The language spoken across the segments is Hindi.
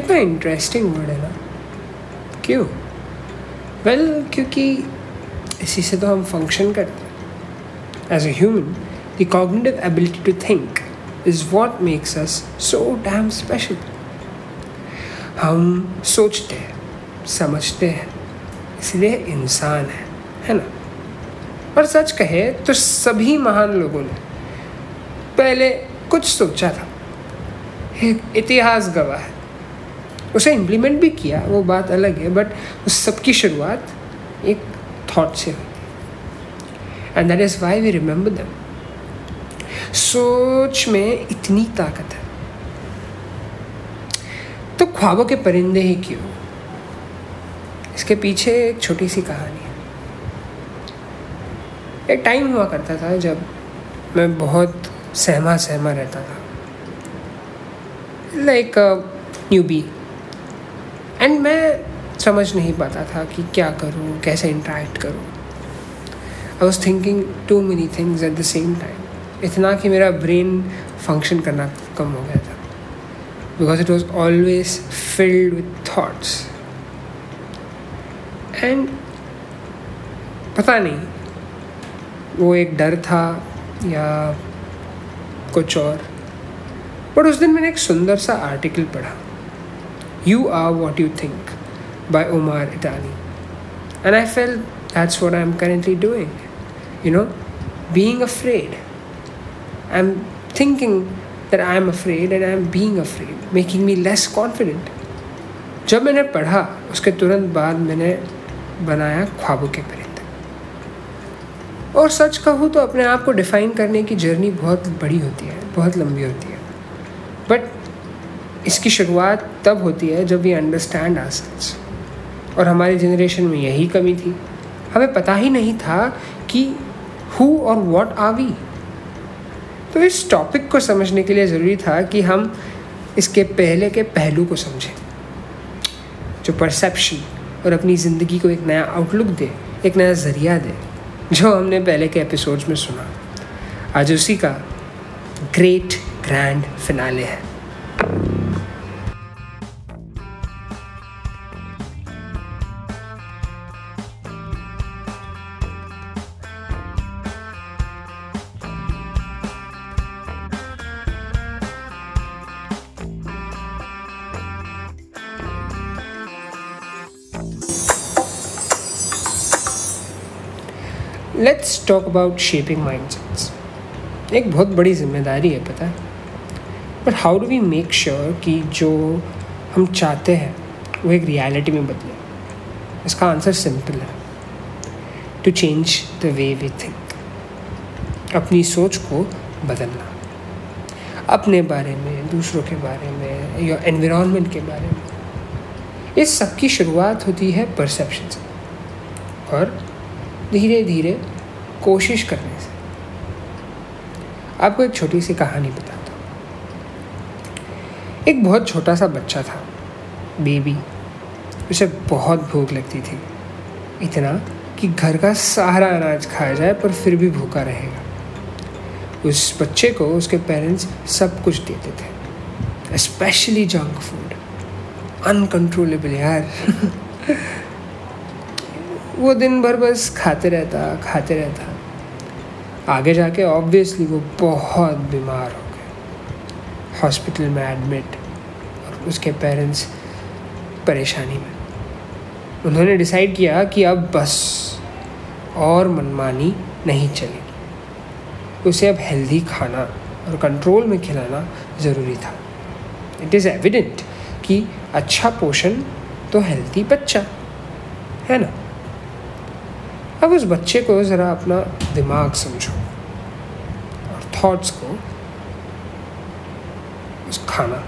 कितना इंटरेस्टिंग वर्ड है ना। क्यों? वेल well, क्योंकि इसी से तो हम फ़ंक्शन करते हैं। As a human the cognitive ability to think is what makes us so damn special हम सोचते हैं समझते हैं इसलिए इंसान है है ना? और सच कहे तो सभी महान लोगों ने पहले कुछ सोचा था। इतिहास गवाह है। उसे इम्प्लीमेंट भी किया, वो बात अलग है बट उस सबकी शुरुआत एक थॉट से हुई। And that is why we remember them सोच में इतनी ताकत है। तो ख्वाबों के परिंदे ही क्यों? इसके पीछे एक छोटी सी कहानी है। एक टाइम हुआ करता था जब मैं बहुत सहमा सहमा रहता था। लाइक न्यूबी एंड मैं समझ नहीं पाता था कि क्या करूँ, कैसे इंटरेक्ट करूँ। I was thinking too many things at the same time इतना कि मेरा ब्रेन फ़ंक्शन करना कम हो गया था। Because it was always filled with thoughts and पता नहीं, वो एक डर था या कुछ और। बट उस दिन मैंने एक सुंदर सा आर्टिकल पढ़ा। you are what you think by Umar Itani and I fail that's what I am currently doing you know being afraid I am thinking that I am afraid and I am being afraid making me less confident जब मैंने पढ़ा उसके तुरंत बाद मैंने बनाया ख्वाबों के परिंदे और सच कहूँ तो अपने आप को डिफ़ाइन करने की जर्नी बहुत बड़ी होती है बहुत लंबी होती है बट इसकी शुरुआत तब होती है जब वी अंडरस्टैंड आर सेल्स और हमारी जनरेशन में यही कमी थी। हमें पता ही नहीं था कि हु और वॉट आर वी तो इस टॉपिक को समझने के लिए ज़रूरी था कि हम इसके पहले के पहलू को समझें। जो परसेप्शन और अपनी ज़िंदगी को एक नया आउटलुक दे, एक नया ज़रिया दे, जो हमने पहले के एपिसोड्स में सुना। आज उसी का ग्रेट ग्रैंड फिनाले है। Let's talk about shaping mindsets एक बहुत बड़ी ज़िम्मेदारी है, पता है? But how do we make sure कि जो हम चाहते हैं, वो एक रियलिटी में बदले? इसका आंसर सिंपल है. To change the way we think अपनी सोच को बदलना. अपने बारे में, दूसरों के बारे में या एनवायरनमेंट के बारे में. इस सब की शुरुआत होती है परसेप्शन से. और धीरे धीरे कोशिश करने से। आपको एक छोटी सी कहानी बताता हूँ। एक बहुत छोटा सा बच्चा था बेबी उसे बहुत भूख लगती थी। इतना कि घर का सारा अनाज खाया जाए पर फिर भी भूखा रहेगा। उस बच्चे को उसके पेरेंट्स सब कुछ देते थे। स्पेशली जंक फ़ूड अनकंट्रोलेबल यार। वो दिन भर बस खाते रहता खाते रहता। आगे जाके ऑब्वियसली वो बहुत बीमार हो गए हॉस्पिटल में एडमिट और उसके पेरेंट्स परेशानी में। उन्होंने डिसाइड किया कि अब बस और मनमानी नहीं चलेगी। उसे अब हेल्दी खाना और कंट्रोल में खिलाना ज़रूरी था। इट इज़ एविडेंट कि अच्छा पोषण तो हेल्दी बच्चा, है ना? अब उस बच्चे को ज़रा अपना दिमाग समझो और थॉट्स को उस खाना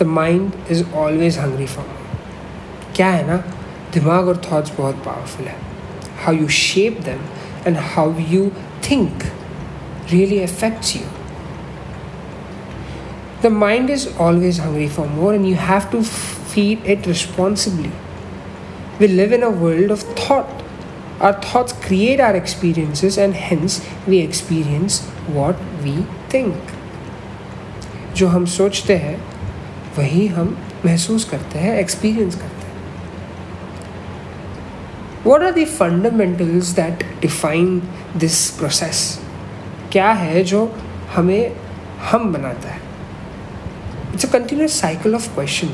the mind is always hungry for क्या है ना दिमाग और थॉट्स बहुत पावरफुल है how you shape them and how you think really affects you. The mind is always hungry for more, and you have to feed it responsibly. We live in a world of thought. Our thoughts create our experiences, and hence we experience what we think. जो हम सोचते हैं वही हम महसूस करते हैं एक्सपीरियंस करते हैं। What are the fundamentals that define this process क्या है जो हमें हम बनाता है? It's a continuous cycle of question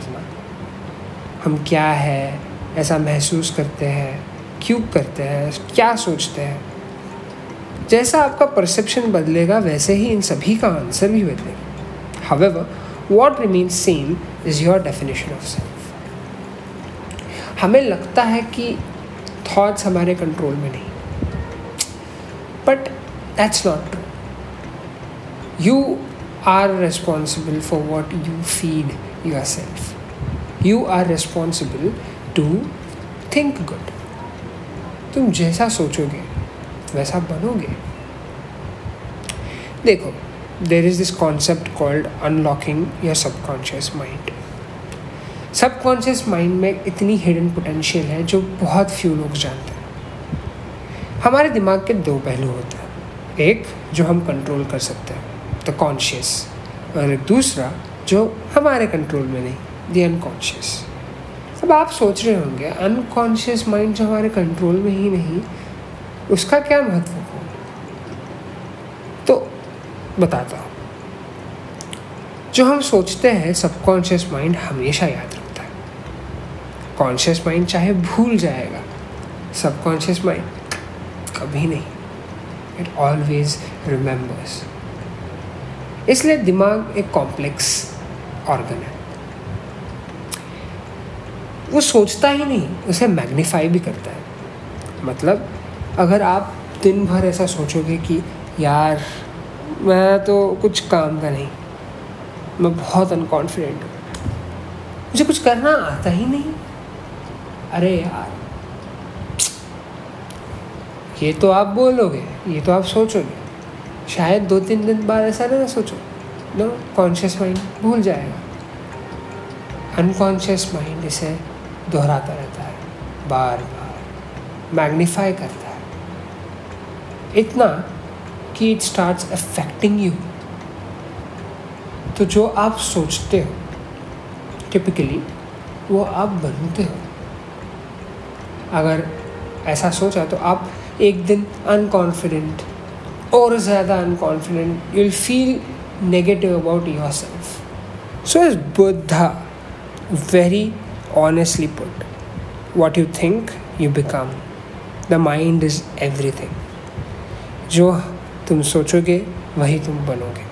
हम क्या है? ऐसा महसूस करते हैं, क्यों करते हैं, क्या सोचते हैं। जैसा आपका परसेप्शन बदलेगा, वैसे ही इन सभी का आंसर भी बदलेगा। However what remain same is your definition of self हमें लगता है कि थॉट्स हमारे कंट्रोल में नहीं। But that's not true you are responsible for what you feed yourself you are responsible to think good तुम जैसा सोचोगे, वैसा बनोगे। देखो there is this concept called unlocking your subconscious mind subconscious mind में इतनी हिडन पोटेंशियल है जो बहुत फ्यू लोग जानते हैं। हमारे दिमाग के दो पहलू होते हैं। एक, जो हम कंट्रोल कर सकते हैं द कॉन्शियस और दूसरा, जो हमारे कंट्रोल में नहीं द अनकॉन्शियस अब आप सोच रहे होंगे अनकॉन्शियस माइंड जो हमारे कंट्रोल में ही नहीं, उसका क्या महत्व हो? तो बताता हूँ। जो हम सोचते हैं सबकॉन्शियस माइंड हमेशा याद रखता है। कॉन्शियस माइंड चाहे भूल जाएगा सबकॉन्शियस माइंड कभी नहीं। इट ऑलवेज रिमेंबर्स इसलिए दिमाग एक कॉम्प्लेक्स ऑर्गन है। वो सोचता ही नहीं, उसे मैग्नीफाई भी करता है। मतलब अगर आप दिन भर ऐसा सोचोगे कि, यार, मैं तो कुछ काम का नहीं, मैं बहुत अनकॉन्फिडेंट हूँ। मुझे कुछ करना आता ही नहीं। अरे यार, ये तो आप बोलोगे, ये तो आप सोचोगे। शायद दो तीन दिन बाद ऐसा ना सोचो। नो कॉन्शियस माइंड भूल जाएगा। अनकॉन्शियस माइंड इसे दोहराता रहता है, बार बार मैग्नीफाई करता है। इतना कि इट स्टार्ट अफेक्टिंग यू तो जो आप सोचते हो टिपिकली वो आप बनते हो। अगर ऐसा सोचा तो आप एक दिन अनकॉन्फिडेंट और ज़्यादा unconfident you'll feel negative about yourself so is Buddha very honestly put, what you think, you become. The mind is everything. जो तुम सोचोगे, वही तुम बनोगे।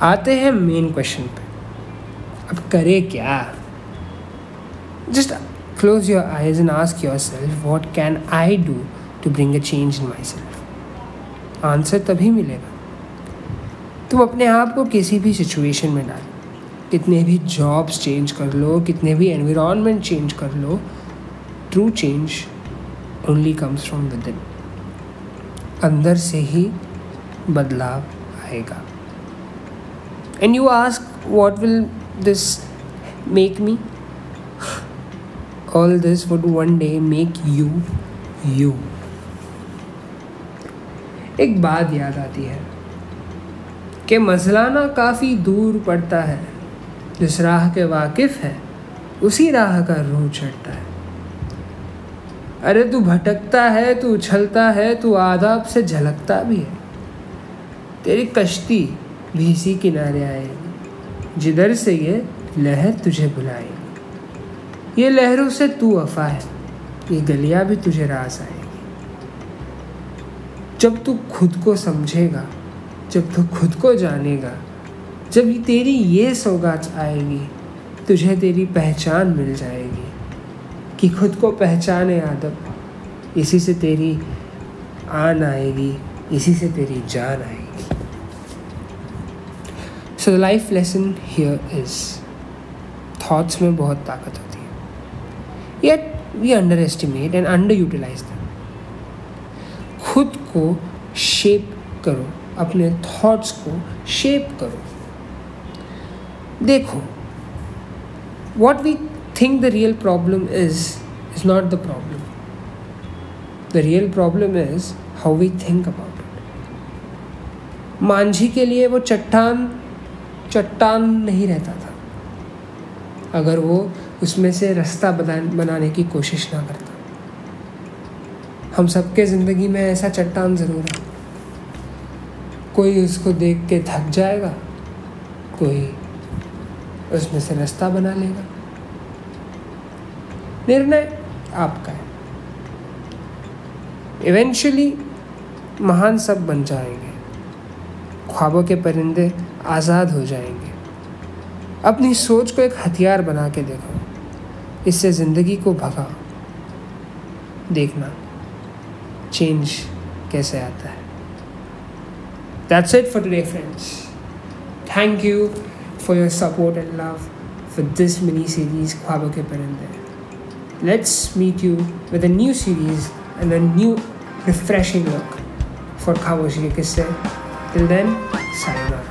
आते हैं मेन क्वेश्चन पे। अब करे क्या? Just close your eyes and ask yourself what can I do to bring a change in myself answer तभी मिलेगा। तुम अपने आप को किसी भी सिचुएशन में डालो। कितने भी जॉब्स चेंज कर लो, कितने भी एनवायरनमेंट चेंज कर लो true change only comes from within अंदर से ही बदलाव आएगा। And you ask what will this make me all this would one day make you you एक बात याद आती है कि मसलाना काफ़ी दूर पड़ता है। जिस राह के वाकिफ़ है, उसी राह का रूह चढ़ता है। अरे तू भटकता है, तू उछलता है, तू आदाब से झलकता भी है। तेरी कश्ती भी इसी किनारे आएगी, जिधर से ये लहर तुझे बुलाएगी। ये लहरों से तू अफा है, ये गलियाँ भी तुझे रास आएगी। जब तू खुद को समझेगा, जब तू खुद को जानेगा जब तेरी ये सौगात आएगी, तुझे तेरी पहचान मिल जाएगी, कि खुद को पहचाने आदम। इसी से तेरी आन आएगी, इसी से तेरी जान आएगी। So the life lesson here is thoughts में बहुत ताकत होती है। Yet we underestimate and underutilize them खुद को शेप करो, अपने थॉट्स को शेप करो। देखो what we think the real problem is is not the problem the real problem is how we think about it Manjhi के लिए वो चट्टान चट्टान नहीं रहता था। अगर वो उसमें से रास्ता बनाने की कोशिश ना करता। हम सबके ज़िंदगी में ऐसा चट्टान ज़रूर है। कोई उसको देख के थक जाएगा, कोई उसमें से रास्ता बना लेगा। निर्णय आपका है। इवेंचुअली महान सब बन जाएँगे। ख्वाबों के परिंदे आज़ाद हो जाएँगे। अपनी सोच को एक हथियार बना के देखो। इससे ज़िंदगी को भगा। देखना चेंज कैसे आता है। That's it for today friends thank you for your support and love for this mini series Khwabon Ke Parinde. Let's meet you with a new series and a new refreshing look for Khwaboshi Kisse. Till then, sayonara.